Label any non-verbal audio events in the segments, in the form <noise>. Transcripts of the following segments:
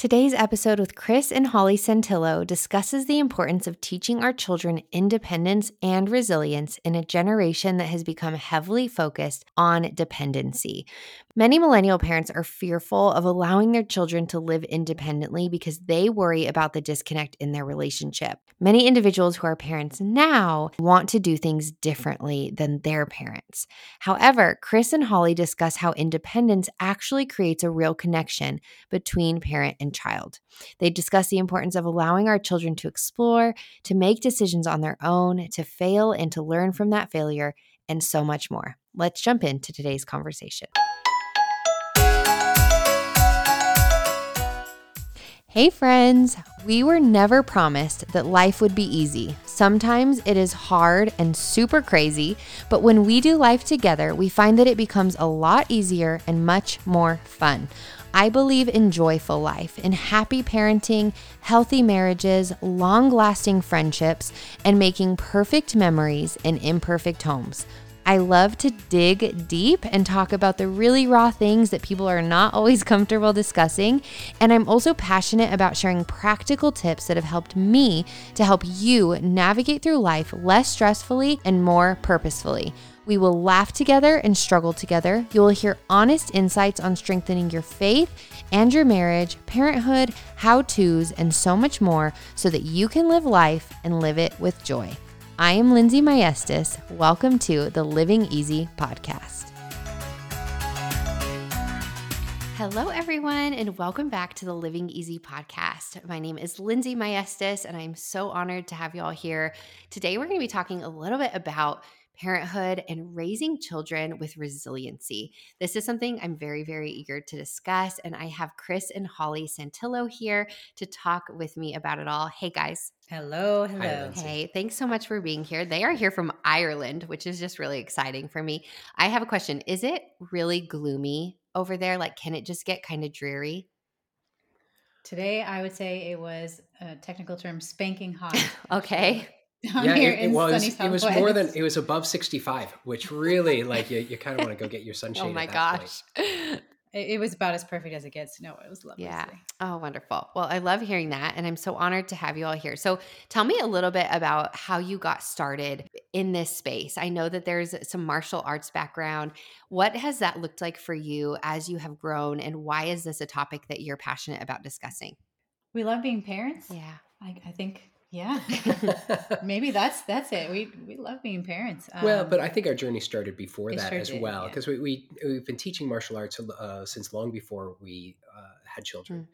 Today's episode with Chris and Holly Santillo discusses the importance of teaching our children independence and resilience in a generation that has become heavily focused on dependency. Many millennial parents are fearful of allowing their children to live independently because they worry about the disconnect in their relationship. Many individuals who are parents now want to do things differently than their parents. However, Chris and Holly discuss how independence actually creates a real connection between parent and child. They discuss the importance of allowing our children to explore, to make decisions on their own, to fail, and to learn from that failure, and so much more. Let's jump into today's conversation. Hey, friends! We were never promised that life would be easy. Sometimes it is hard and super crazy, but when we do life together, we find that it becomes a lot easier and much more fun. I believe in joyful life, in happy parenting, healthy marriages, long lasting friendships, and making perfect memories in imperfect homes. I love to dig deep and talk about the really raw things that people are not <laughs> always comfortable discussing. And I'm also passionate about sharing practical tips that have helped me to help you navigate through life less stressfully and more purposefully. We will laugh together and struggle together. You will hear honest insights on strengthening your faith and your marriage, parenthood, how to's, and so much more so that you can live life and live it with joy. I am Lindsey Maestas. Welcome to the Living Easy podcast. Hello, everyone, and welcome back to the Living Easy podcast. My name is Lindsey Maestas, and I'm so honored to have you all here. Today, we're going to be talking a little bit about parenthood and raising children with resiliency. This is something I'm very, very eager to discuss. And I have Chris and Holly Santillo here to talk with me about it all. Hey, guys. Hello, hello. Hi, hey, thanks so much for being here. They are here from Ireland, which is just really exciting for me. I have a question. Is it really gloomy over there? Like, can it just get kind of dreary? Today, I would say it was a technical term spanking hot. <laughs> okay <laughs> yeah, it, it was. It was more than it was above sixty five, which really like you, you kind of want to go get your <laughs> oh sunshade. oh my gosh. <laughs> It, was about as perfect as it gets. No, it was lovely. Yeah. Oh, wonderful. Well, I love hearing that. And I'm so honored to have you all here. So tell me a little bit about how you got started in this space. I know that there's some martial arts background. What has that looked like for you as you have grown? And why is this a topic that you're passionate about discussing? We love being parents. Yeah. I, I think yeah, <laughs> maybe that's that's it. We we love being parents. Um, well, but I think our journey started before that as well because yeah. we, we we've been teaching martial arts uh, since long before we uh, had children. Mm.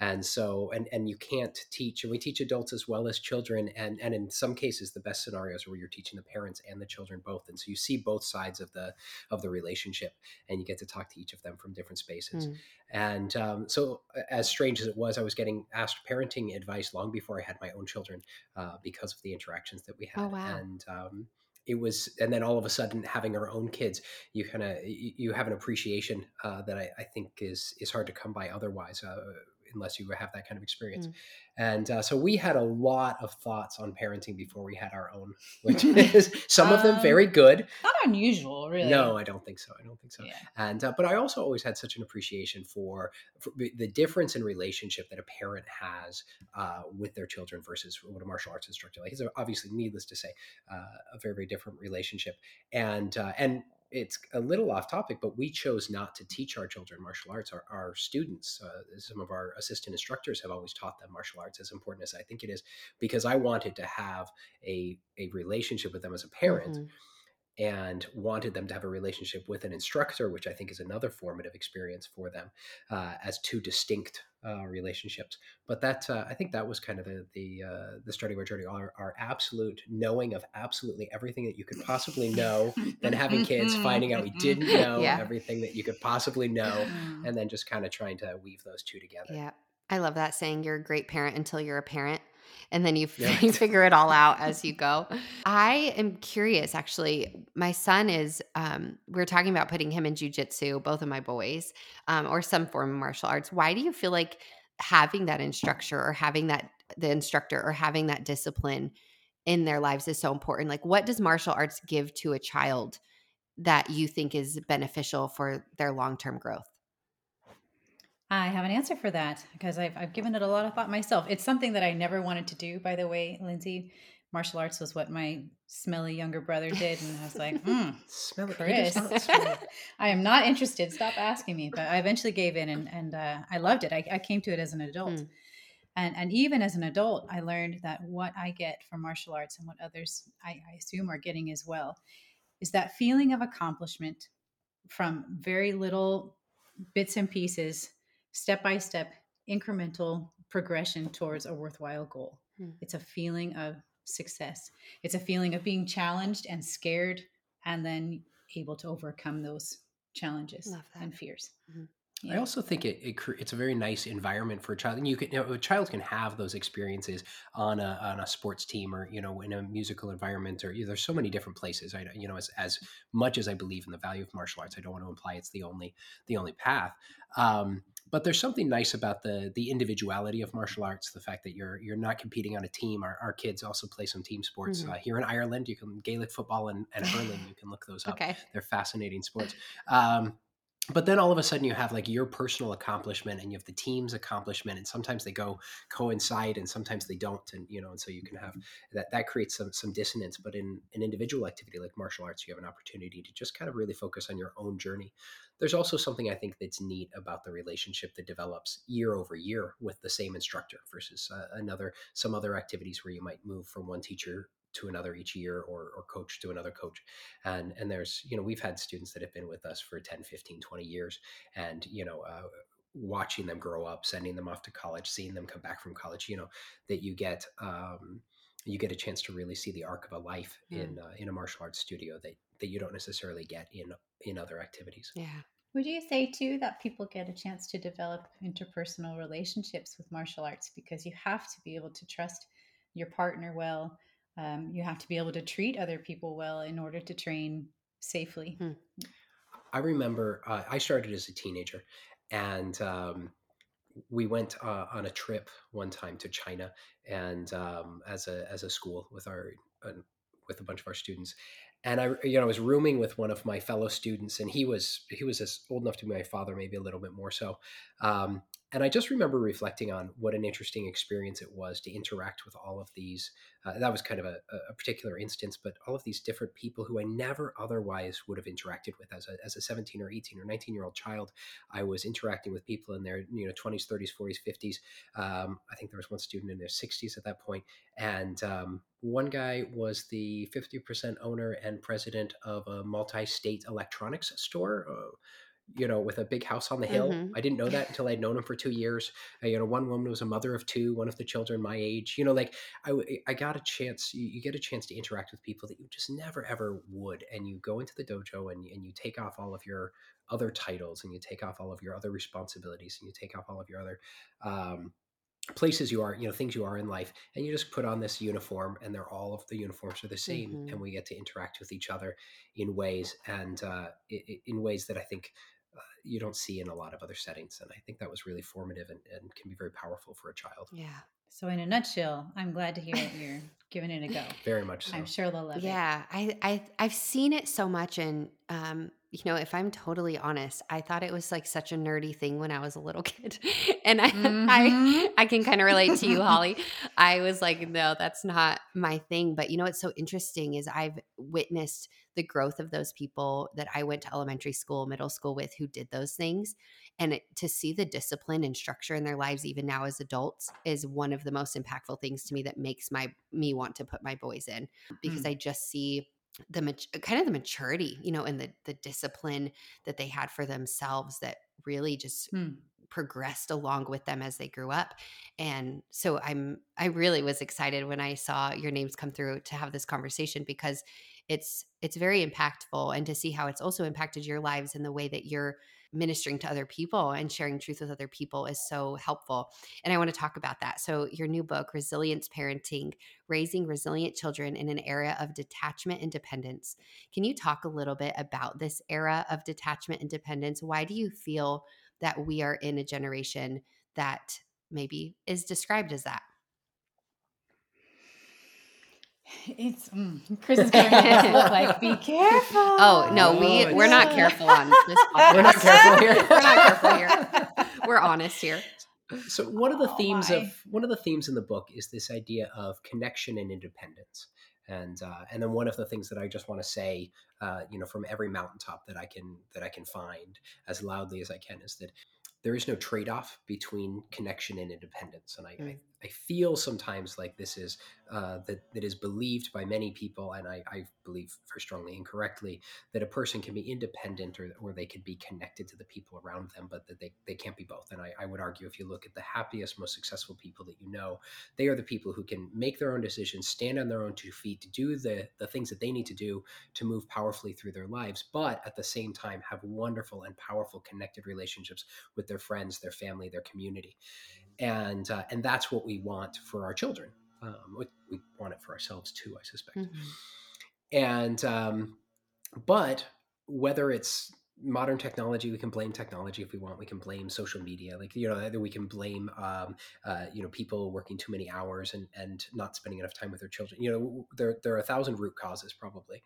And so, and, and you can't teach, and we teach adults as well as children. And, and in some cases, the best scenarios are where you're teaching the parents and the children both. And so you see both sides of the, of the relationship and you get to talk to each of them from different spaces. Mm. And um, so as strange as it was, I was getting asked parenting advice long before I had my own children uh, because of the interactions that we oh, had. Oh, wow. And, um, it was and then all of a sudden having our own kids you kind of you have an appreciation uh, that I, I, think is is hard to come by otherwise uh, unless you have that kind of experience. Mm. And uh, so we had a lot of thoughts on parenting before we had our own, <laughs> which is some um, of them very um, good. Not unusual, really. No, I don't think so. I don't think so. Yeah. And uh, but I also always had such an appreciation for, for the difference in relationship that a parent has uh, with their children versus what a martial arts instructor like. It's obviously needless to say uh, a very very different relationship. And uh, and it's a little off topic, but we chose not to teach our children martial arts. Our, our students, uh, some of our assistant instructors have always taught them martial arts as important as I think it is, because I wanted to have a, a relationship with them as a parent. Mm-hmm and wanted them to have a relationship with an instructor, which I think is another formative experience for them uh, as two distinct uh, relationships. But that uh, I think that was kind of the the, uh, the starting our journey, our, our absolute knowing of absolutely everything that you could possibly know, then having kids, finding out we <laughs> didn't know yeah. everything that you could possibly know, mm. and then just kind of trying to weave those two together. Yeah, I love that saying. You're a great parent until you're a parent and then you, <laughs> yeah. you figure it all out as you go. I am curious, actually. My son is, um, we are talking about putting him in jujitsu, both of my boys, um, or some form of martial arts. Why do you feel like having that instructor or having that, the instructor or having that discipline in their lives is so important? Like, what does martial arts give to a child that you think is beneficial for their long term growth? I have an answer for that because I've, I've given it a lot of thought myself. It's something that I never wanted to do, by the way, Lindsey. Martial arts was what my smelly younger brother did. And I was like, <laughs> mm, smelly, Chris, <laughs> I am not interested. Stop asking me. But I eventually gave in and, and uh, I loved it. I, I, came to it as an adult. Mm. And, and even as an adult, I learned that what I get from martial arts and what others, I, I assume, are getting as well, is that feeling of accomplishment from very little bits and pieces step by step, incremental progression towards a worthwhile goal. Hmm. It's a feeling of success. It's a feeling of being challenged and scared and then able to overcome those challenges and fears. Mm-hmm. Yeah. I also think it, it, it's a very nice environment for a child, and you can you know, a child can have those experiences on a on a sports team or you know in a musical environment or you know, there's so many different places. I you know as as much as I believe in the value of martial arts, I don't want to imply it's the only the only path. Um, but there's something nice about the the individuality of martial arts the fact that you're you're not competing on a team our, our kids also play some team sports mm-hmm. uh, here in ireland you can gaelic football and, and hurling you can look those up <laughs> okay. they're fascinating sports um, but then all of a sudden you have like your personal accomplishment and you have the team's accomplishment and sometimes they go coincide and sometimes they don't and you know and so you can have that that creates some some dissonance but in an individual activity like martial arts you have an opportunity to just kind of really focus on your own journey. There's also something i think that's neat about the relationship that develops year over year with the same instructor versus uh, another some other activities where you might move from one teacher to another each year or, or coach to another coach. And and there's you know we've had students that have been with us for 10 15 20 years and you know uh, watching them grow up sending them off to college seeing them come back from college you know that you get um, you get a chance to really see the arc of a life mm. in uh, in a martial arts studio that that you don't necessarily get in in other activities. Yeah. Would you say too that people get a chance to develop interpersonal relationships with martial arts because you have to be able to trust your partner well um, you have to be able to treat other people well in order to train safely. Hmm. I remember uh, I started as a teenager, and um, we went uh, on a trip one time to China, and um, as a as a school with our uh, with a bunch of our students, and I you know I was rooming with one of my fellow students, and he was he was as old enough to be my father, maybe a little bit more so, um, and I just remember reflecting on what an interesting experience it was to interact with all of these. Uh, that was kind of a, a, particular instance, but all of these different people who I never otherwise would have interacted with as a, as a 17 or 18 or 19 year old child. I was interacting with people in their you know 20s, 30s, 40s, 50s. Um, I think there was one student in their 60s at that point, and um, one guy was the 50% owner and president of a multi-state electronics store. Uh, you know, with a big house on the hill. Mm-hmm. I didn't know that until I'd known him for two years. Uh, you know, one woman was a mother of two, one of the children my age. You know, like I, I got a chance. You, you, get a chance to interact with people that you just never ever would, and you go into the dojo and and you take off all of your other titles and you take off all of your other responsibilities and you take off all of your other um, places you are you know things you are in life and you just put on this uniform and they're all of the uniforms are the same mm-hmm. and we get to interact with each other in ways and uh, in ways that i think uh, you don't see in a lot of other settings. And I think that was really formative and, and can be very powerful for a child. Yeah. So, in a nutshell, I'm glad to hear that you're <laughs> giving it a go. Very much so. I'm sure they'll love yeah, it. Yeah, I, I, I've seen it so much, and um, you know, if I'm totally honest, I thought it was like such a nerdy thing when I was a little <laughs> kid, and I, mm-hmm. I, I can kind of relate to you, <laughs> Holly. I was like, no, that's not my thing. But you know, what's so interesting is I've witnessed the growth of those people that I went to elementary school, middle school with who did those things. And it, to see the discipline and structure in their lives, even now as adults, is one of the most impactful things to me that makes my me want to put my boys in because mm. I just see the kind of the maturity, you know, and the the discipline that they had for themselves that really just mm progressed along with them as they grew up. And so i'm i really was excited when i saw your names come through to have this conversation because it's it's very impactful and to see how it's also impacted your lives in the way that you're ministering to other people and sharing truth with other people is so helpful. And I want to talk about that. So, your new book, Resilience Parenting Raising Resilient Children in an Era of Detachment and Dependence. Can you talk a little bit about this era of detachment and dependence? Why do you feel that we are in a generation that maybe is described as that? It's mm, Chris is giving me look like be careful. Oh no, we we're not careful on this. <laughs> Podcast. We're not careful here. <laughs> we're not careful here. We're honest here. So one of the oh, themes my. of one of the themes in the book is this idea of connection and independence. And uh, and then one of the things that I just want to say, uh, you know, from every mountaintop that I can that I can find as loudly as I can is that there is no trade-off between connection and independence and I, mm. I, I, feel sometimes like this is uh, that, that is believed by many people and I, I believe very strongly incorrectly that a person can be independent or, or they could be connected to the people around them but that they, they can't be both and I, I would argue if you look at the happiest most successful people that you know they are the people who can make their own decisions stand on their own two feet to do the, the things that they need to do to move powerfully through their lives but at the same time have wonderful and powerful connected relationships with their friends, their family, their community, and uh, and that's what we want for our children. Um, we, we, want it for ourselves too, I suspect. Mm-hmm. And um, but whether it's modern technology we can blame technology if we want we can blame social media like you know either we can blame um, uh, you know people working too many hours and and not spending enough time with their children you know there, there are a thousand root causes probably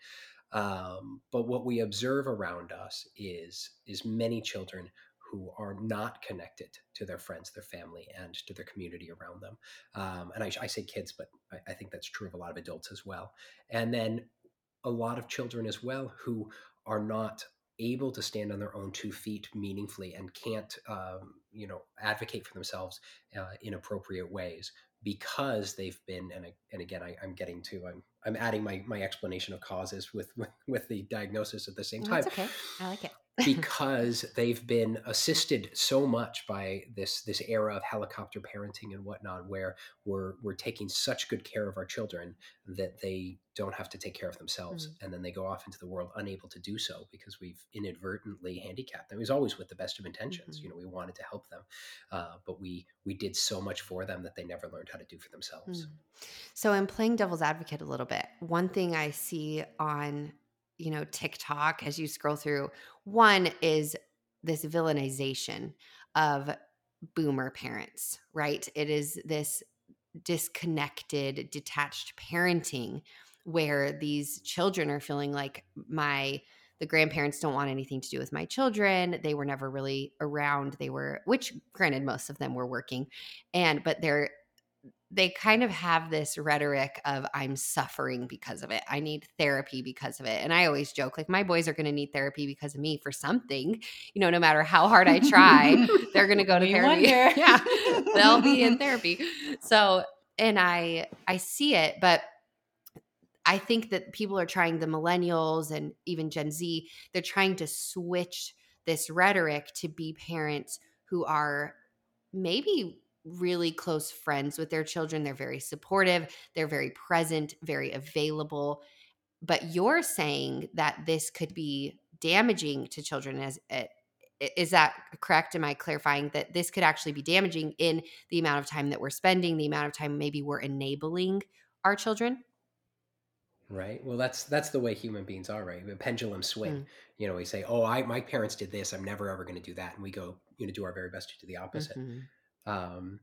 um, but what we observe around us is is many children who are not connected to their friends, their family, and to their community around them. Um, and I, I, say kids, but I, I, think that's true of a lot of adults as well. And then a lot of children as well who are not able to stand on their own two feet meaningfully and can't, um, you know, advocate for themselves uh, in appropriate ways because they've been and, I, and again I, am getting to I'm I'm adding my my explanation of causes with with, <laughs> with the diagnosis at the same time. That's okay. I like it <laughs> because they've been assisted so much by this this era of helicopter parenting and whatnot, where we're we're taking such good care of our children that they don't have to take care of themselves, mm-hmm. and then they go off into the world unable to do so because we've inadvertently handicapped them. It was always with the best of intentions, mm-hmm. you know, we wanted to help them, uh, but we we did so much for them that they never learned how to do for themselves. Mm-hmm. So, in playing devil's advocate a little bit, one thing I see on you know TikTok as you scroll through. One is this villainization of boomer parents, right? It is this disconnected, detached parenting where these children are feeling like my the grandparents don't want anything to do with my children they were never really around they were which granted most of them were working and but they're they kind of have this rhetoric of I'm suffering because of it. I need therapy because of it. And I always joke like my boys are going to need therapy because of me for something. You know, no matter how hard I try, they're going <laughs> to go to therapy. <laughs> yeah. They'll be in <laughs> therapy. So, and I I see it, but I think that people are trying the millennials and even Gen Z, they're trying to switch this rhetoric to be parents who are maybe really close friends with their children. They're very supportive, they're very present, very available. But you're saying that this could be damaging to children as it eh, is that correct am i clarifying that this could actually be damaging in the amount of time that we're spending the amount of time maybe we're enabling our children right well that's that's the way human beings are right the pendulum swing mm. you know we say oh i my parents did this i'm never ever going to do that and we go you know do our very best to do the opposite mm-hmm. Um,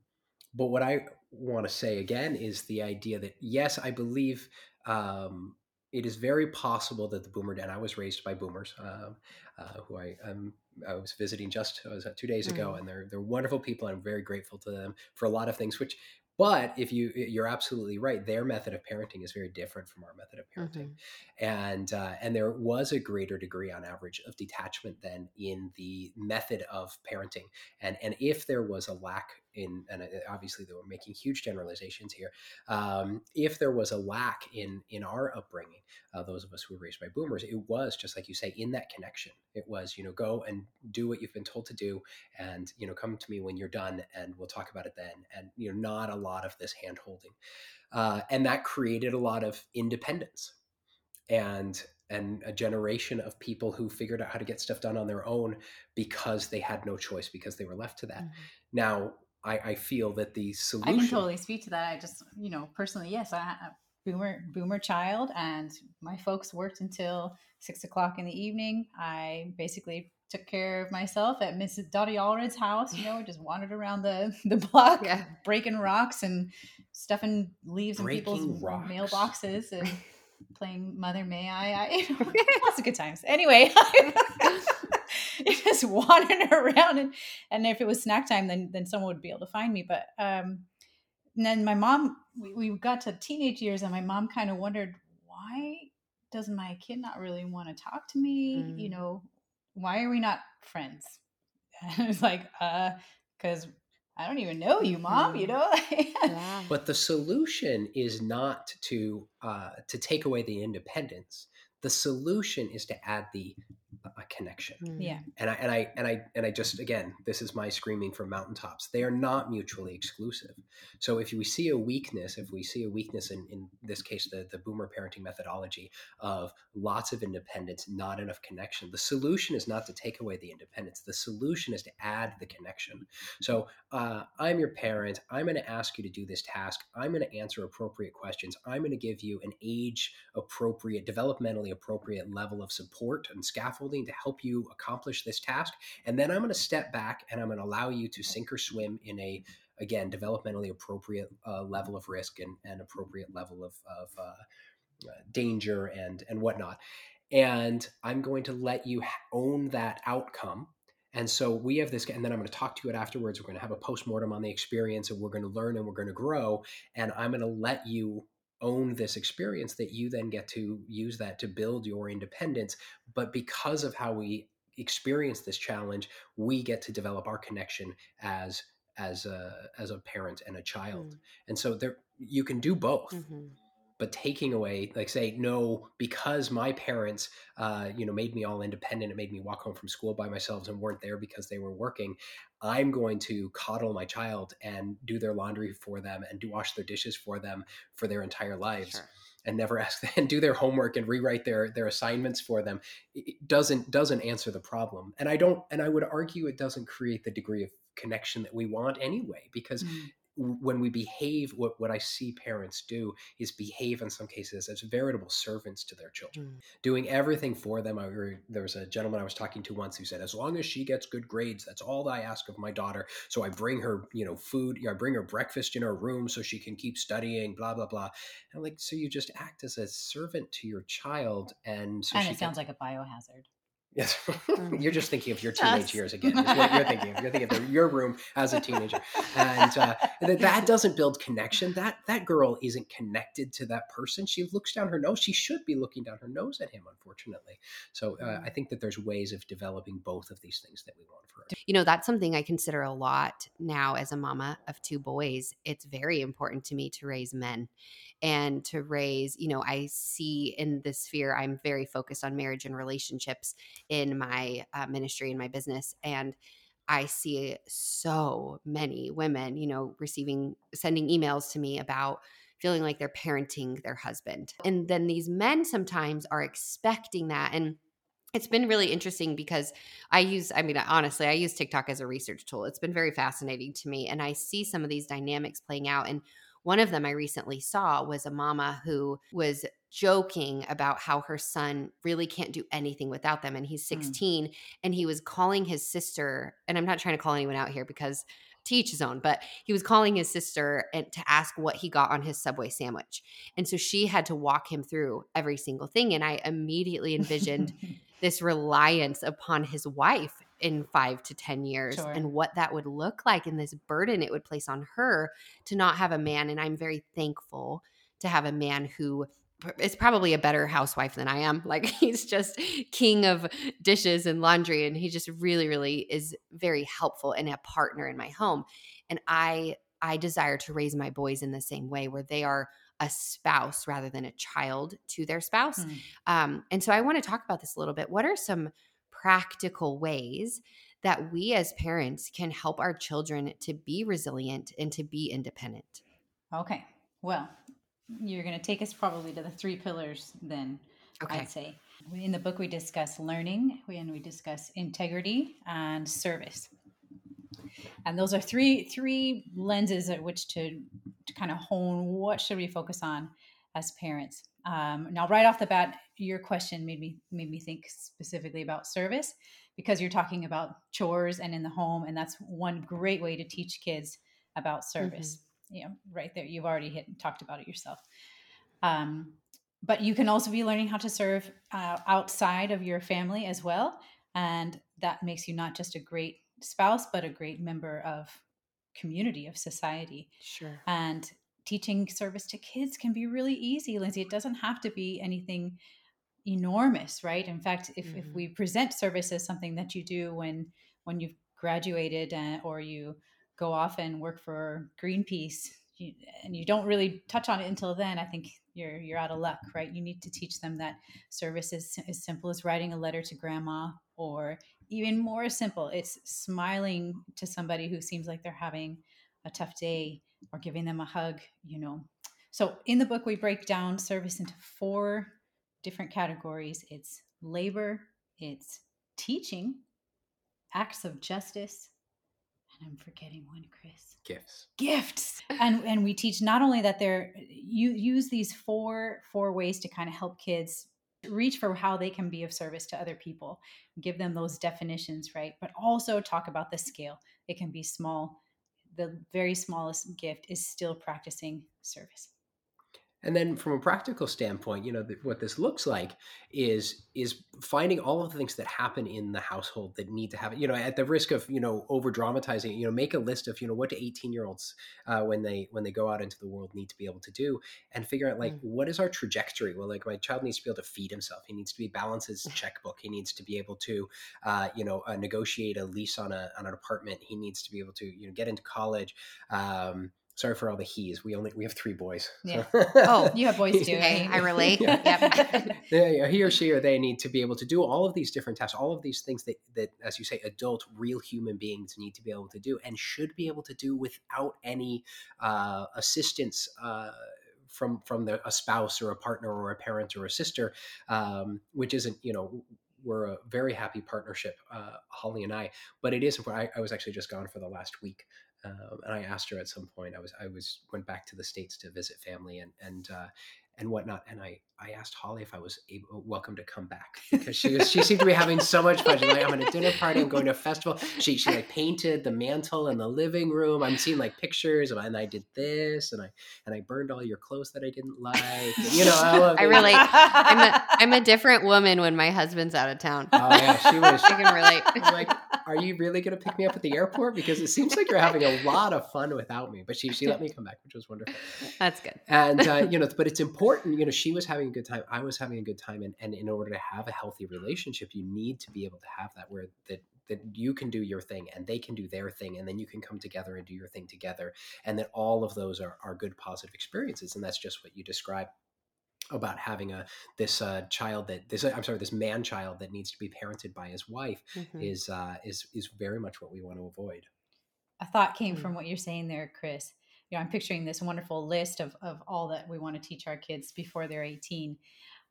but what I want to say again is the idea that yes, I believe um, it is very possible that the boomer and I was raised by boomers um, uh, who I um, I was visiting just I was two days ago, mm. and they're they're wonderful people. And I'm very grateful to them for a lot of things, which but if you you're absolutely right their method of parenting is very different from our method of parenting mm-hmm. and uh, and there was a greater degree on average of detachment than in the method of parenting and and if there was a lack in and uh, obviously they were making huge generalizations here um, if there was a lack in in our upbringing uh, those of us who were raised by boomers it was just like you say in that connection it was you know go and do what you've been told to do and you know come to me when you're done and we'll talk about it then and you know not a lot of this hand holding uh, and that created a lot of independence and and a generation of people who figured out how to get stuff done on their own because they had no choice because they were left to that. Mm-hmm. Now, I, I feel that the solution. I can totally speak to that. I just, you know, personally, yes, I, I boomer boomer child, and my folks worked until six o'clock in the evening. I basically took care of myself at Mrs. Dottie Allred's house. You know, just wandered around the <laughs> the block, yeah. breaking rocks and stuffing leaves breaking in people's rocks. mailboxes and <laughs> playing Mother May I. I <laughs> lots of good times. Anyway. It just just wandering around and and if it was snack time then then someone would be able to find me but um and then my mom we, we got to teenage years and my mom kind of wondered why does my kid not really want to talk to me mm. you know why are we not friends and <laughs> it's like uh because I don't even know you, mom. You mm-hmm. know. <laughs> yeah. But the solution is not to uh, to take away the independence. The solution is to add the a connection. Yeah. And I and I and I and I just again, this is my screaming from mountaintops. They are not mutually exclusive. So if we see a weakness, if we see a weakness in, in this case, the, the boomer parenting methodology of lots of independence, not enough connection, the solution is not to take away the independence. The solution is to add the connection. So uh, I'm your parent. I'm going to ask you to do this task. I'm going to answer appropriate questions. I'm going to give you an age appropriate, developmentally appropriate level of support and scaffolding to help you accomplish this task. And then I'm going to step back and I'm going to allow you to sink or swim in a, again, developmentally appropriate uh, level of risk and, and appropriate level of, of uh, uh, danger and, and whatnot. And I'm going to let you own that outcome. And so we have this, and then I'm going to talk to you afterwards. We're going to have a postmortem on the experience, and we're going to learn and we're going to grow. And I'm going to let you own this experience that you then get to use that to build your independence. But because of how we experience this challenge we get to develop our connection as as a as a parent and a child. Mm. and so there you can do both. Mm-hmm but taking away like say no because my parents uh, you know made me all independent and made me walk home from school by myself and weren't there because they were working i'm going to coddle my child and do their laundry for them and do wash their dishes for them for their entire lives sure. and never <laughs> ask them and do their homework and rewrite their their assignments for them. It doesn't doesn't answer the problem. And i don't and i would argue it doesn't create the degree of connection that we want anyway because mm when we behave what, what i see parents do is behave in some cases as veritable servants to their children mm. doing everything for them. I, there was a gentleman i was talking to once who said as long as she gets good grades that's all i ask of my daughter. So i bring her you know food you know, i bring her breakfast in her room so she can keep studying blah blah blah. And I'm like so you just act as a servant to your child and so and it sounds can, like a biohazard Yes, <laughs> mm. you're just thinking of your teenage years <laughs> again. Is what you're thinking of. You're thinking of your room as a teenager, and uh, that, that doesn't build connection. That that girl isn't connected to that person. She looks down her nose. She should be looking down her nose at him, unfortunately. So uh, I mm. think that there's ways of developing both of these things that we want for her. You know, that's something I consider a lot now as a mama of two boys. It's very important to me to raise men and to raise, you know, I see in this sphere, I'm very focused on marriage and relationships in my uh, ministry and my business. And I see so many women, you know, receiving, sending emails to me about feeling like they're parenting their husband. And then these men sometimes are expecting that. And it's been really interesting because I use, I mean, honestly, I use TikTok as a research tool. It's been very fascinating to me. And I see some of these dynamics playing out. And one of them I recently saw was a mama who was joking about how her son really can't do anything without them. And he's 16 mm. and he was calling his sister, and I'm not trying to call anyone out here because teach his own, but he was calling his sister and to ask what he got on his Subway sandwich. And so she had to walk him through every single thing. And I immediately envisioned <laughs> this reliance upon his wife in five to 10 years sure. and what that would look like and this burden it would place on her to not have a man. And I'm very thankful to have a man who is probably a better housewife than I am. <laughs> Like he's just king of dishes and laundry and he just really really is very helpful and a partner in my home. And I I desire to raise my boys in the same way where they are a spouse rather than a child to their spouse. Mm. Um, and so I want to talk about this a little bit. What are some practical ways that we as parents can help our children to be resilient and to be independent? Okay. Well, you're going to take us probably to the three pillars then, okay. I'd say. In the book, we discuss learning and we discuss integrity and service. And those are three three lenses at which to, to kind of hone what should we focus on as parents. Um, now, right off the bat, your question made me made me think specifically about service because you're talking about chores and in the home, and that's one great way to teach kids about service. Mm-hmm. You know, right there, you've already hit talked about it yourself. Um, but you can also be learning how to serve uh, outside of your family as well. And that makes you not just a great spouse, but a great member of community, of society. Sure. And teaching service to kids can be really easy, Lindsey. It doesn't have to be anything enormous, right? In fact, if, mm-hmm. if we present service as something that you do when when you've graduated and, or you go off and work for Greenpeace you, and you don't really touch on it until then, I think you're you're out of luck, right? You need to teach them that service is as simple as writing a letter to grandma, or even more simple, it's smiling to somebody who seems like they're having a tough day, or giving them a hug. You know, so in the book we break down service into four different categories. It's labor, it's teaching, acts of justice, and I'm forgetting one, Chris. Gifts. Gifts. <laughs> And and we teach not only that they're you use these four four ways to kind of help kids reach for how they can be of service to other people, give them those definitions, right? But also talk about the scale. It can be small. The very smallest gift is still practicing service. And then from a practical standpoint, you know, what this looks like is is finding all of the things that happen in the household that need to happen. You know, at the risk of you know over dramatizing, you know, make a list of you know what do eighteen year olds uh, when they when they go out into the world need to be able to do, and figure out like mm. what is our trajectory. Well, like my child needs to be able to feed himself. He needs to be balance his <laughs> checkbook. He needs to be able to, uh, you know, uh, negotiate a lease on a on an apartment. He needs to be able to you know get into college. Um, sorry for all the he's. We only we have three boys. Yeah. So. <laughs> oh, you have boys too. Hey, I relate. Yeah. yep. <laughs> he or she or they need to be able to do all of these different tasks, all of these things that that, as you say, adult, real human beings need to be able to do and should be able to do without any uh, assistance. Uh, from from the, a spouse or a partner or a parent or a sister, um, which isn't you know we're a very happy partnership, uh, Holly and I. But it is important. I, I, was actually just gone for the last week, um, and I asked her at some point. I was I was went back to the states to visit family and and uh, and whatnot. And I I asked Holly if I was able, welcome to come back <laughs> because she was she seemed to be having so much fun. She's like, I'm at a dinner party. I'm going to a festival. She she like painted the mantle in the living room. I'm seeing like pictures of and I did this and I and I burned all your clothes that I didn't like. And, you know, I, <laughs> I relate. I'm a I'm a different woman when my husband's out of town. Oh yeah, she was. <laughs> She can relate. like are you really going to pick me up at the airport? Because it seems like you're having a lot of fun without me. But she she let me come back, which was wonderful. That's good. And uh, you know, <laughs> but it's important. You know, she was having a good time. I was having a good time, and and in order to have a healthy relationship, you need to be able to have that where that that you can do your thing and they can do their thing and then you can come together and do your thing together and that all of those are, are good positive experiences and that's just what you described about having a this uh, child that this I'm sorry this man child that needs to be parented by his wife mm-hmm. is uh, is is very much what we want to avoid. A thought came mm-hmm. from what you're saying there, Chris. You know, I'm picturing this wonderful list of of all that we want to teach our kids before they're 18.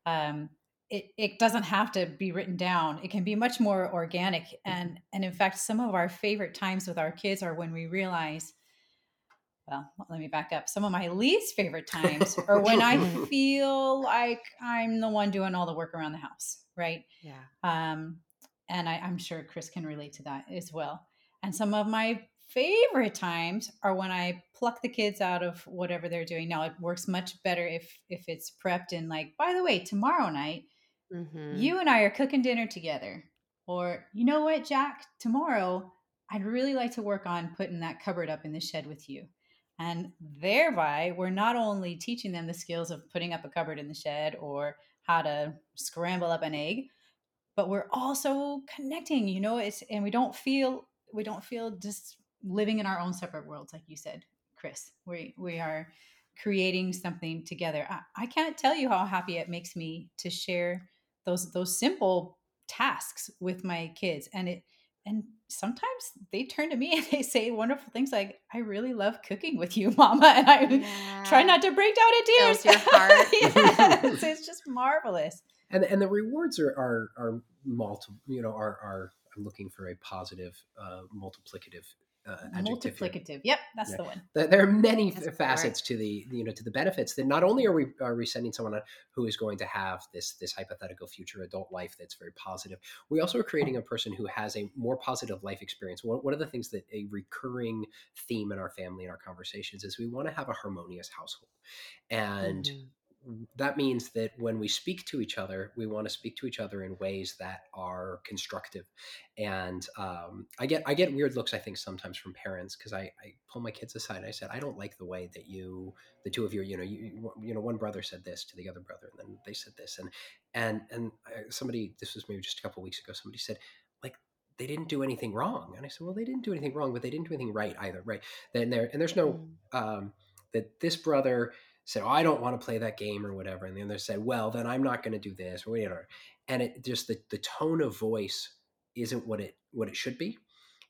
Um, it, it doesn't have to be written down. It can be much more organic. And mm-hmm. and in fact, some of our favorite times with our kids are when we realize well, let me back up. Some of my least favorite times are when I <laughs> <laughs> feel like I'm the one doing all the work around the house, right? Yeah. Um, and I, I'm sure Chris can relate to that as well. And some of my favorite times are when I pluck the kids out of whatever they're doing. Now it works much better if if it's prepped and like, by the way, tomorrow night, mm-hmm. you and I are cooking dinner together. Or you know what, Jack, tomorrow I'd really like to work on putting that cupboard up in the shed with you. And thereby, we're not only teaching them the skills of putting up a cupboard in the shed or how to scramble up an egg, but we're also connecting, you know, it's and we don't feel we don't feel just living in our own separate worlds, like you said, Chris. We we are creating something together. I, I can't tell you how happy it makes me to share those those simple tasks with my kids. And it and sometimes they turn to me and <laughs> they say wonderful things like, "I really love cooking with you, <laughs> Mama," and I yeah. try not to break down in tears. your heart. <laughs> yes, it's just marvelous. And and the rewards are are are multiple. You know, are are I'm looking for a positive, uh, multiplicative uh, multiplicative. Here. Yep, that's yeah. the one. There are many that's facets correct. to the you know to the benefits that not only are we are we sending someone who is going to have this this hypothetical future adult life that's very positive, we also are creating a person who has a more positive life experience. One, one of the things that a recurring theme in our family and our conversations is we want to have a harmonious household, and. Mm-hmm that means that when we speak to each other, we want to speak to each other in ways that are constructive. And um, I get I get weird looks I think sometimes from parents because I, I pull my kids aside and I said I don't like the way that you the two of you you know you you know one brother said this to the other brother and then they said this and and and somebody this was maybe just a couple weeks ago somebody said like they didn't do anything wrong and I said well they didn't do anything wrong but they didn't do anything right either right then there and there's no mm. um, that this brother said, oh, I don't want to play that game or whatever. And the other said, well, then I'm not going to do this or whatever. And it just the, the tone of voice isn't what it what it should be.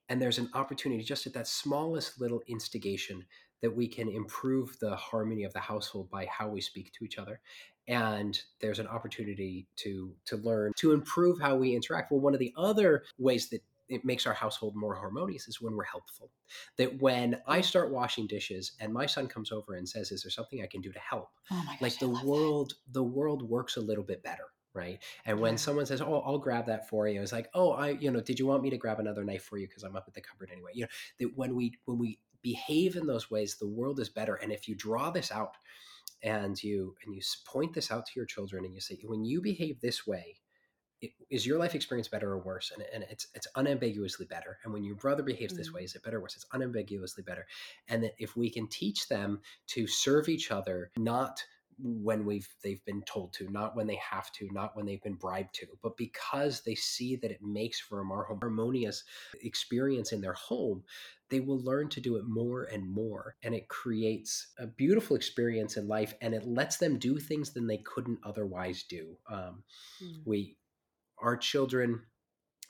And there's an opportunity just at that smallest little instigation that we can improve the harmony of the household by how we speak to each other. And there's an opportunity to to learn to improve how we interact. Well, one of the other ways that it makes our household more harmonious is when we're helpful. That when I start washing dishes and my son comes over and says, "Is there something I can do to help?" Oh gosh, like the world, that. the world works a little bit better, right? And when yeah. someone says, "Oh, I'll grab that for you," it's like, "Oh, I, you know, did you want me to grab another knife for you because I'm up at the cupboard anyway?" You know, that when we when we behave in those ways, the world is better. And if you draw this out and you and you point this out to your children and you say, "When you behave this way." Is your life experience better or worse? And, and it's it's unambiguously better. And when your brother behaves this mm. way, is it better or worse? It's unambiguously better. And that if we can teach them to serve each other, not when we've they've been told to, not when they have to, not when they've been bribed to, but because they see that it makes for a more harmonious experience in their home, they will learn to do it more and more. And it creates a beautiful experience in life and it lets them do things than they couldn't otherwise do. Um, mm. We our children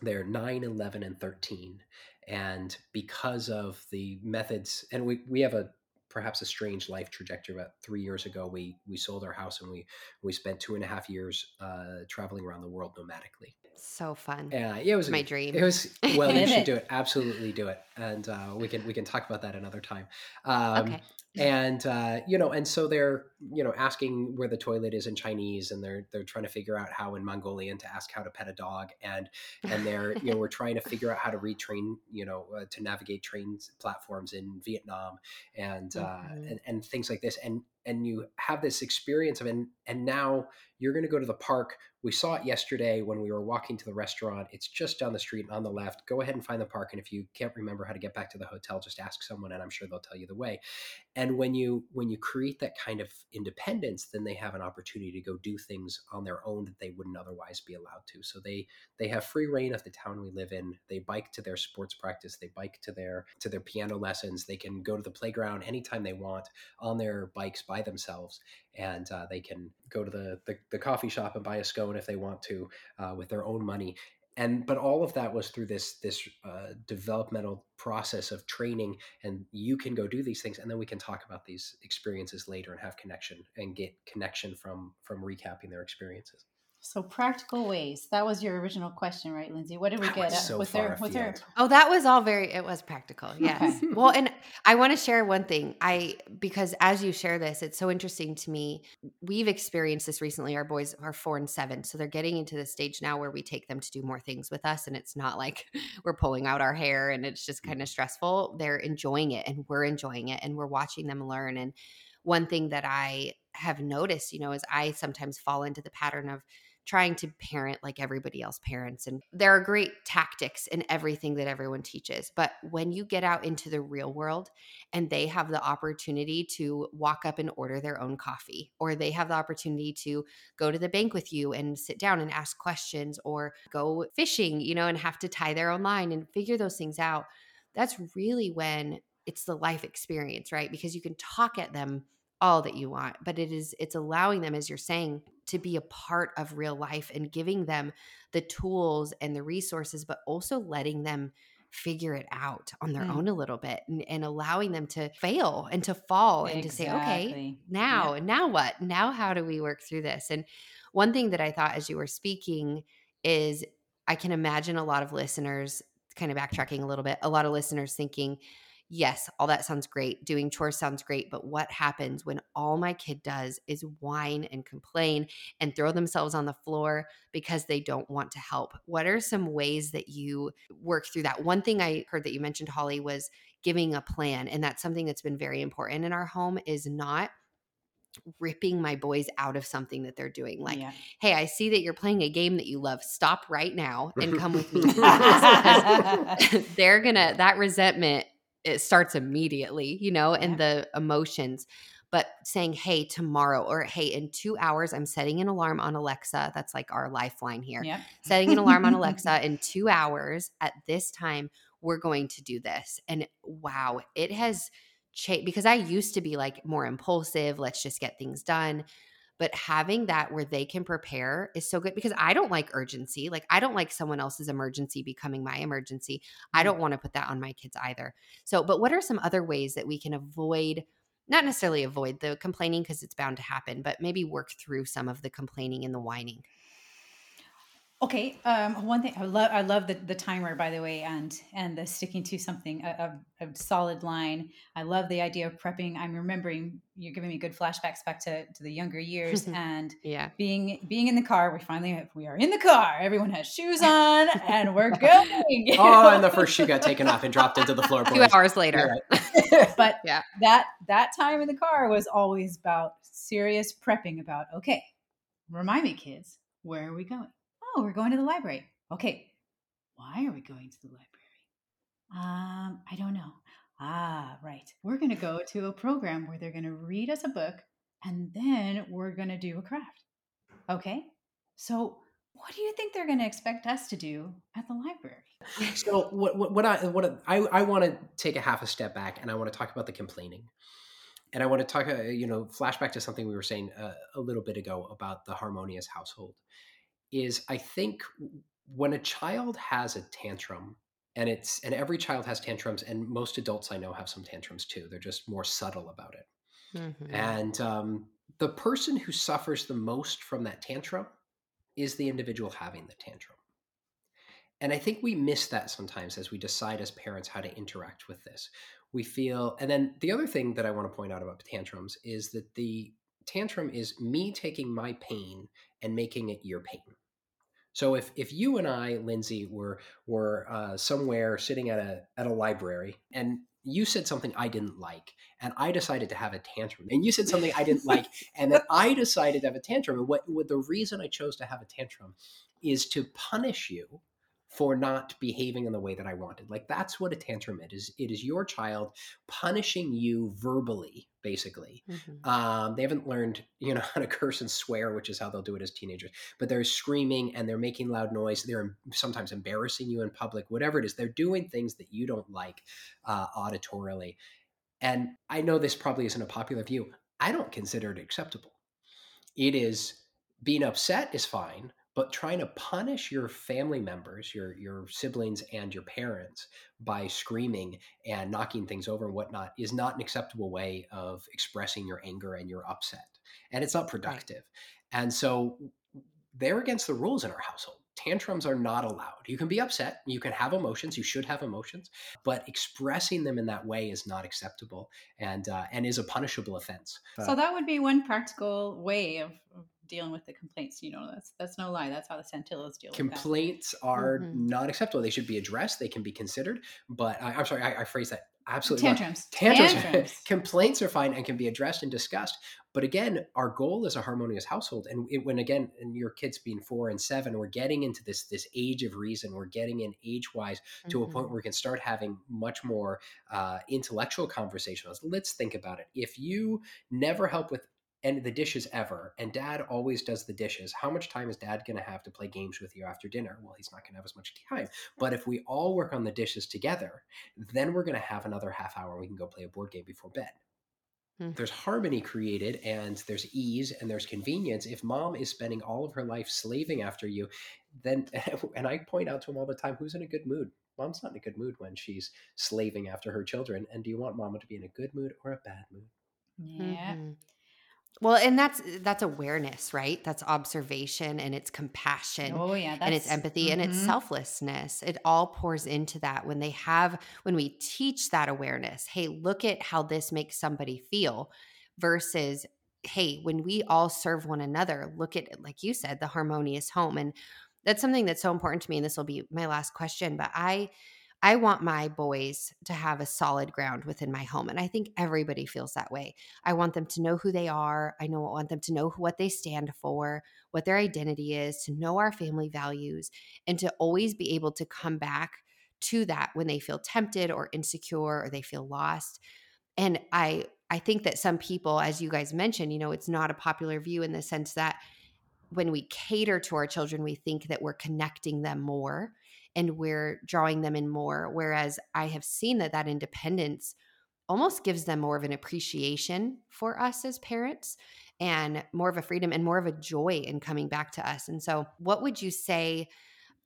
they're 9 11 and 13 and because of the methods and we, we have a perhaps a strange life trajectory about three years ago we we sold our house and we we spent two and a half years uh, traveling around the world nomadically. So fun. Yeah it was my a, dream. it was well you should <laughs> do it. Absolutely do it. And uh, we can we can talk about that another time. Um, okay and uh, you know, and so they're you know asking where the toilet is in Chinese, and they're they're trying to figure out how in Mongolian to ask how to pet a dog, and and they're you know we're trying to figure out how to retrain you know uh, to navigate train platforms in Vietnam, and, uh, mm-hmm. and and things like this, and and you have this experience of and and now you're going to go to the park. We saw it yesterday when we were walking to the restaurant. It's just down the street on the left. Go ahead and find the park and if you can't remember how to get back to the hotel just ask someone and i'm sure they'll tell you the way. And when you when you create that kind of independence then they have an opportunity to go do things on their own that they wouldn't otherwise be allowed to. So they they have free reign of the town we live in. They bike to their sports practice. They bike to their to their piano lessons. They can go to the playground anytime they want on their bikes themselves and uh, they can go to the, the, the coffee shop and buy a scone if they want to uh, with their own money. And but all of that was through this this uh, developmental process of training and you can go do these things and then we can talk about these experiences later and have connection and get connection from from recapping their experiences so practical ways. That was your original question, right, Lindsey? What did we get? So was there was there Oh, that was all very it was practical. Yes. Okay. well, and I want to share one thing. I because as you share this, it's so interesting to me. We've experienced this recently. Our boys are 4 and 7, so they're getting into the stage now where we take them to do more things with us and it's not like <laughs> we're pulling out our hair and it's just kind of stressful. They're enjoying it and we're enjoying it and we're watching them learn and one thing that I have noticed, you know, is I sometimes fall into the pattern of trying to parent like everybody else parents. And there are great tactics in everything that everyone teaches. But when you get out into the real world and they have the opportunity to walk up and order their own coffee, or they have the opportunity to go to the bank with you and sit down and ask questions, or go fishing, you know, and have to tie their own line and figure those things out, that's really when it's the life experience, right? Because you can talk at them all that you want but it is it's allowing them as you're saying to be a part of real life and giving them the tools and the resources but also letting them figure it out on their mm. own a little bit and, and, allowing them to fail and to fall exactly. and to say okay now yep. now what now how do we work through this and one thing that i thought as you were speaking is i can imagine a lot of listeners kind of backtracking a little bit a lot of listeners thinking yes, all that sounds great. Doing chores sounds great. But what happens when all my kid does is whine and complain and throw themselves on the floor because they don't want to help? What are some ways that you work through that? One thing I heard that you mentioned, Holly, was giving a plan. And that's something that's been very important in our home is not ripping my boys out of something that they're doing. Like, yeah. hey, I see that you're playing a game that you love. Stop right now and come with me. <laughs> <laughs> <laughs> they're gonna that resentment it starts immediately, you know, and the emotions. But saying, hey, tomorrow, or hey, in two hours, I'm setting an alarm on Alexa. That's like our lifeline here. Yeah. Setting an alarm on Alexa <laughs> in two hours at this time, we're going to do this. And wow, it has changed because I used to be like more impulsive, let's just get things done. But having that where they can prepare is so good because I don't like urgency. Like, I don't like someone else's emergency becoming my emergency. I mm. don't want to put that on my kids either. So, but what are some other ways that we can avoid? Not necessarily avoid the complaining because it's bound to happen, but maybe work through some of the complaining and the whining. Okay. Um, one thing I love, I love the, the timer, by the way, and and the sticking to something a, a, a, solid line. I love the idea of prepping. I'm remembering you're giving me good flashbacks back to, to the younger years <laughs> and yeah, being being in the car. We finally we are in the car. Everyone has shoes <laughs> on, and we're going. <laughs> oh, and the first shoe got taken off and dropped into the floor. Two hours later, right. but yeah, that that time in the car was always about serious prepping. About okay, remind me, kids, where are we going? Oh, we're going to the library. Okay. Why are we going to the library? Um, I don't know. Ah, right. We're going to go to a program where they're going to read us a book and then we're going to do a craft. Okay. So, what do you think they're going to expect us to do at the library? So, what, what, what I what I, I want to take a half a step back and I want to talk about the complaining. And I want to talk, uh, you know, flashback to something we were saying uh, a little bit ago about the harmonious household is I think when a child has a tantrum, and it's and every child has tantrums, and most adults I know have some tantrums too. They're just more subtle about it. Mm-hmm. And um, the person who suffers the most from that tantrum is the individual having the tantrum. And I think we miss that sometimes as we decide as parents how to interact with this. We feel, and then the other thing that I want to point out about tantrums is that the tantrum is me taking my pain and making it your pain. So if if you and I, Lindsey, were were uh, somewhere sitting at a at a library and you said something I didn't like, and I decided to have a tantrum, and you said something I didn't like, and then <laughs> I decided to have a tantrum, and what, what the reason I chose to have a tantrum is to punish you for not behaving in the way that I wanted. Like that's what a tantrum is. It is your child punishing you verbally, basically. Mm-hmm. Um, they haven't learned, you know, <laughs> how to curse and swear, which is how they'll do it as teenagers. But they're screaming and they're making loud noise. They're sometimes embarrassing you in public. Whatever it is, they're doing things that you don't like uh, auditorily. And I know this probably isn't a popular view. I don't consider it acceptable. It is being upset is fine but trying to punish your family members your your siblings and your parents by screaming and knocking things over and whatnot is not an acceptable way of expressing your anger and your upset and it's not productive. Right. and so they're against the rules in our household. Tantrums are not allowed. You can be upset you can have emotions you should have emotions but expressing them in that way is not acceptable and uh, and is a punishable offense. So that would be one practical way of, of dealing with the complaints. You know, that's that's no lie. That's how the Santillos deal. With it. Complaints are mm-hmm. not acceptable. They should be addressed. They can be considered. But I, am sorry, I, I phrase that absolutely tantrums. Tantrums. tantrums. <laughs> Complaints are fine and can be addressed and discussed. But again, our goal is a harmonious household. And it, when again, and your kids being four and seven, we're getting into this this age of reason. We're getting in age wise to mm-hmm. a point mm-hmm. where we can start having much more uh, intellectual conversations. Let's think about it. If you never help with and the dishes ever and dad always does the dishes. How much time is dad going to have to play games with you after dinner? Well he's not going to have as much time. But if we all work on the dishes together then we're going to have another half hour we can go play a board game before bed. Hmm. there's harmony created and there's ease and there's convenience. If mom is spending all of her life slaving after you then <laughs> and i point out to him all the time who's in a good mood? Mom's not in a good mood when she's slaving after her children. And do you want mama to be in a good mood or a bad mood? Yeah. Mm-hmm. Well, and that's that's awareness, right? That's observation and it's compassion. Oh yeah, and it's empathy mm-hmm. and it's mm-hmm. selflessness. It all pours into that when they have when we teach that awareness. Hey, look at how this makes somebody feel versus hey, when we all serve one another, look at like you said, the harmonious home and that's something that's so important to me and this will be my last question, but I I want my boys to have a solid ground within my home. And I think everybody feels that way. I want them to know who they are. I know I want them to know what they stand for, what their identity is, to know our family values, and to always be able to come back to that when they feel tempted or insecure or they feel lost. And I I think that some people, as you guys mentioned, you know, it's not a popular view in the sense that when we cater to our children, we think that we're connecting them more and we're drawing them in more. Whereas I have seen that that independence almost gives them more of an appreciation for us as parents and more of a freedom and more of a joy in coming back to us. And so, what would you say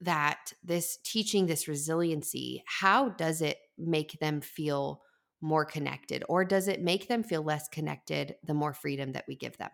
that this teaching this resiliency, how does it make them feel more connected, or does it make them feel less connected the more freedom that we give them?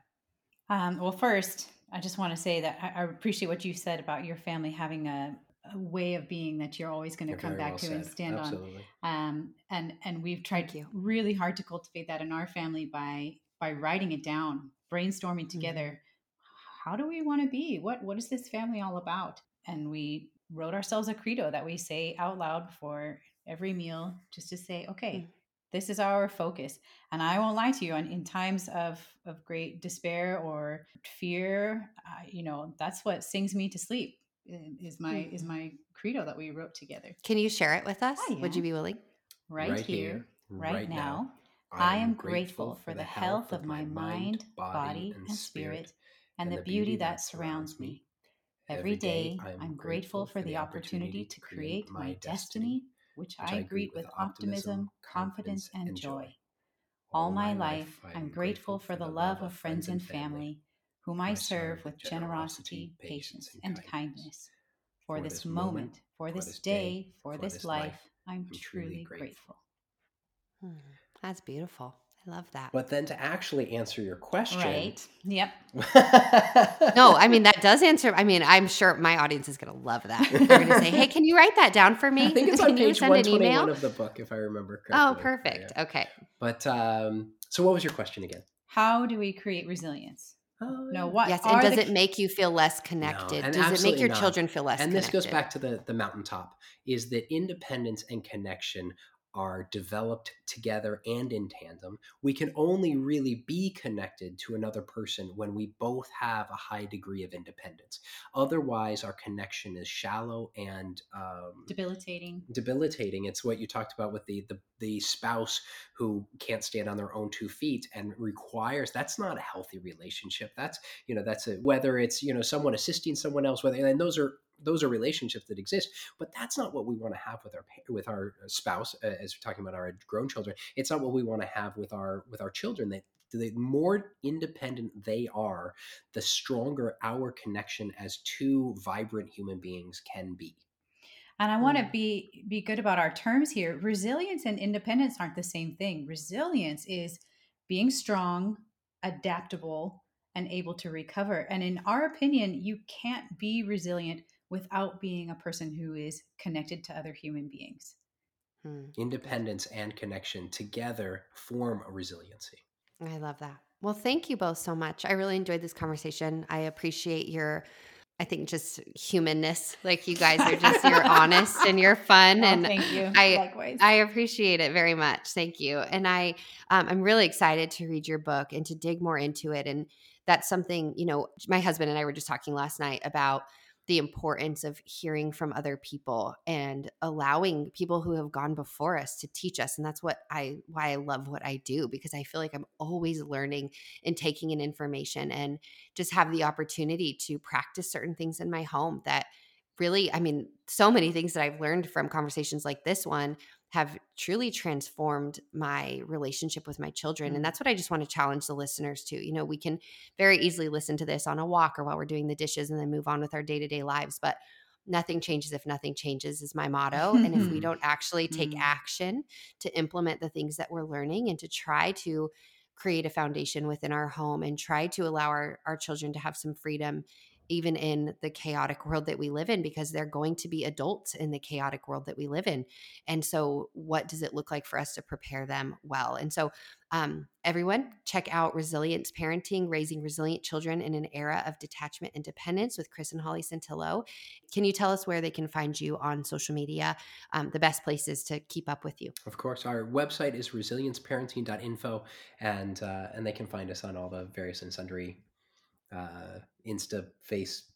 Um, well, first, I just want to say that I, I appreciate what you said about your family having a, a way of being that you're always going to come back well to said. and stand Absolutely. on. Um, and and we've tried really hard to cultivate that in our family by by writing it down, brainstorming mm-hmm. together. Mm-hmm. How do we want to be? What what is this family all about? And we wrote ourselves a credo that we say out loud for every meal, just to say, okay, mm-hmm. this is our focus. And I won't lie to you. in times of of great despair or fear, uh, you know, that's what sings me to sleep is my mm-hmm. is my credo that we wrote together. Can you share it with us? Oh, yeah. Would you be willing? Right, right here, right, right now, now, I am grateful for the health of my mind, body, and spirit, and the beauty that surrounds me. Every day, I'm grateful for the opportunity to create my destiny, which I greet with optimism, confidence, and joy. All my life, I'm grateful for the love of friends and family whom I serve with generosity, patience, and kindness. For this moment, for this day, for this life, I'm truly grateful. Hmm, that's beautiful. I love that. But then to actually answer your question. Right. Yep. <laughs> no, I mean, that does answer. I mean, I'm sure my audience is going to love that. They're going to say, hey, can you write that down for me? <laughs> I think it's <laughs> on page 121 of the book, if I remember correctly. Oh, perfect. Yeah. Okay. But um, so what was your question again? How do we create resilience? Oh, no, what? Yes, and does it make you feel less connected? No, does it make your not. children feel less? Connected? And connected? this goes back to the the mountaintop: is that independence and connection are developed together and in tandem. We can only really be connected to another person when we both have a high degree of independence. Otherwise, our connection is shallow and um, debilitating. Debilitating. It's what you talked about with the, the the spouse who can't stand on their own two feet and requires. That's not a healthy relationship. That's you know that's a, whether it's you know someone assisting someone else. Whether and those are those are relationships that exist but that's not what we want to have with our with our spouse as we're talking about our grown children. It's not what we want to have with our with our children that the more independent they are the stronger our connection as two vibrant human beings can be. And i want to mm. be be good about our terms here. Resilience and independence aren't the same thing. Resilience is being strong adaptable and able to recover. And in our opinion you can't be resilient without being a person who is connected to other human beings. Hmm. Independence and connection together form a resiliency. I love that. Well, thank you both so much. I really enjoyed this conversation. I appreciate your I think just humanness. Like you guys are just you're <laughs> honest and you're fun, oh, and thank you. I Likewise. I appreciate it very much. Thank you, and I um, I'm really excited to read your book and to dig more into it. And that's something you know. My husband and I were just talking last night about the importance of hearing from other people and allowing people who have gone before us to teach us and that's what i why i love what i do because i feel like i'm always learning and taking in information and just have the opportunity to practice certain things in my home that really i mean so many things that i've learned from conversations like this one have truly transformed my relationship with my children. And mm. that's what I just want to challenge the listeners to. You know, we can very easily listen to this on a walk or while we're doing the dishes and then move on with our day to day lives. But nothing changes if nothing changes is my motto. and if we <laughs> don't actually take mm. action to implement the things that we're learning and to try to create a foundation within our home and try to allow our, our children to have some freedom even in the chaotic world that we live in, because they're going to be adults in the chaotic world that we live in. And so, what does it look like for us to prepare them well? And so, um, everyone, check out Resilience Parenting Raising Resilient Children in an Era of Detachment and Dependence with Chris and Holly Santillo. Can you tell us where they can find you on social media? Um, the best places to keep up with you? Of course. Our website is resilienceparenting.info, and, uh, and they can find us on all the various and sundry uh, Insta, face,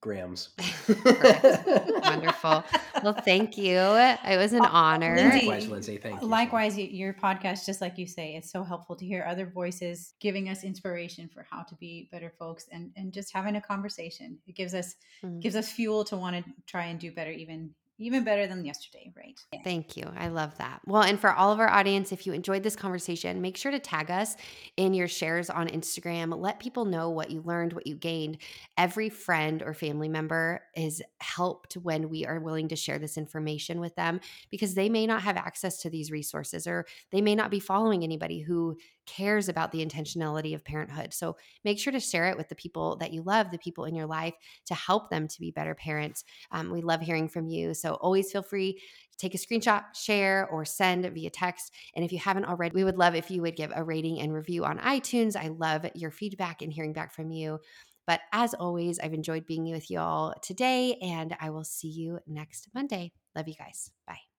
grams. <laughs> Wonderful. <laughs> Well, thank you. It was an uh, honor. Lindsey, likewise, Lindsey. Thank you. Likewise, so your podcast, just like you say, it's so helpful to hear other voices giving us inspiration for how to be better folks and, and just having a conversation. It gives us mm. gives us fuel to want to try and do better even even better than yesterday, right? Thank you. I love that. Well, and for all of our audience, if you enjoyed this conversation, make sure to tag us in your shares on Instagram. Let people know what you learned, what you gained. Every friend or family member is helped when we are willing to share this information with them because they may not have access to these resources or they may not be following anybody who cares about the intentionality of parenthood. So make sure to share it with the people that you love, the people in your life, to help them to be better parents. Um, we love hearing from you. So always feel free to take a screenshot, share, or send via text. And if you haven't already, we would love if you would give a rating and review on iTunes. I love your feedback and hearing back from you. But as always, I've enjoyed being with you all today, and I will see you next Monday. Love you guys. Bye.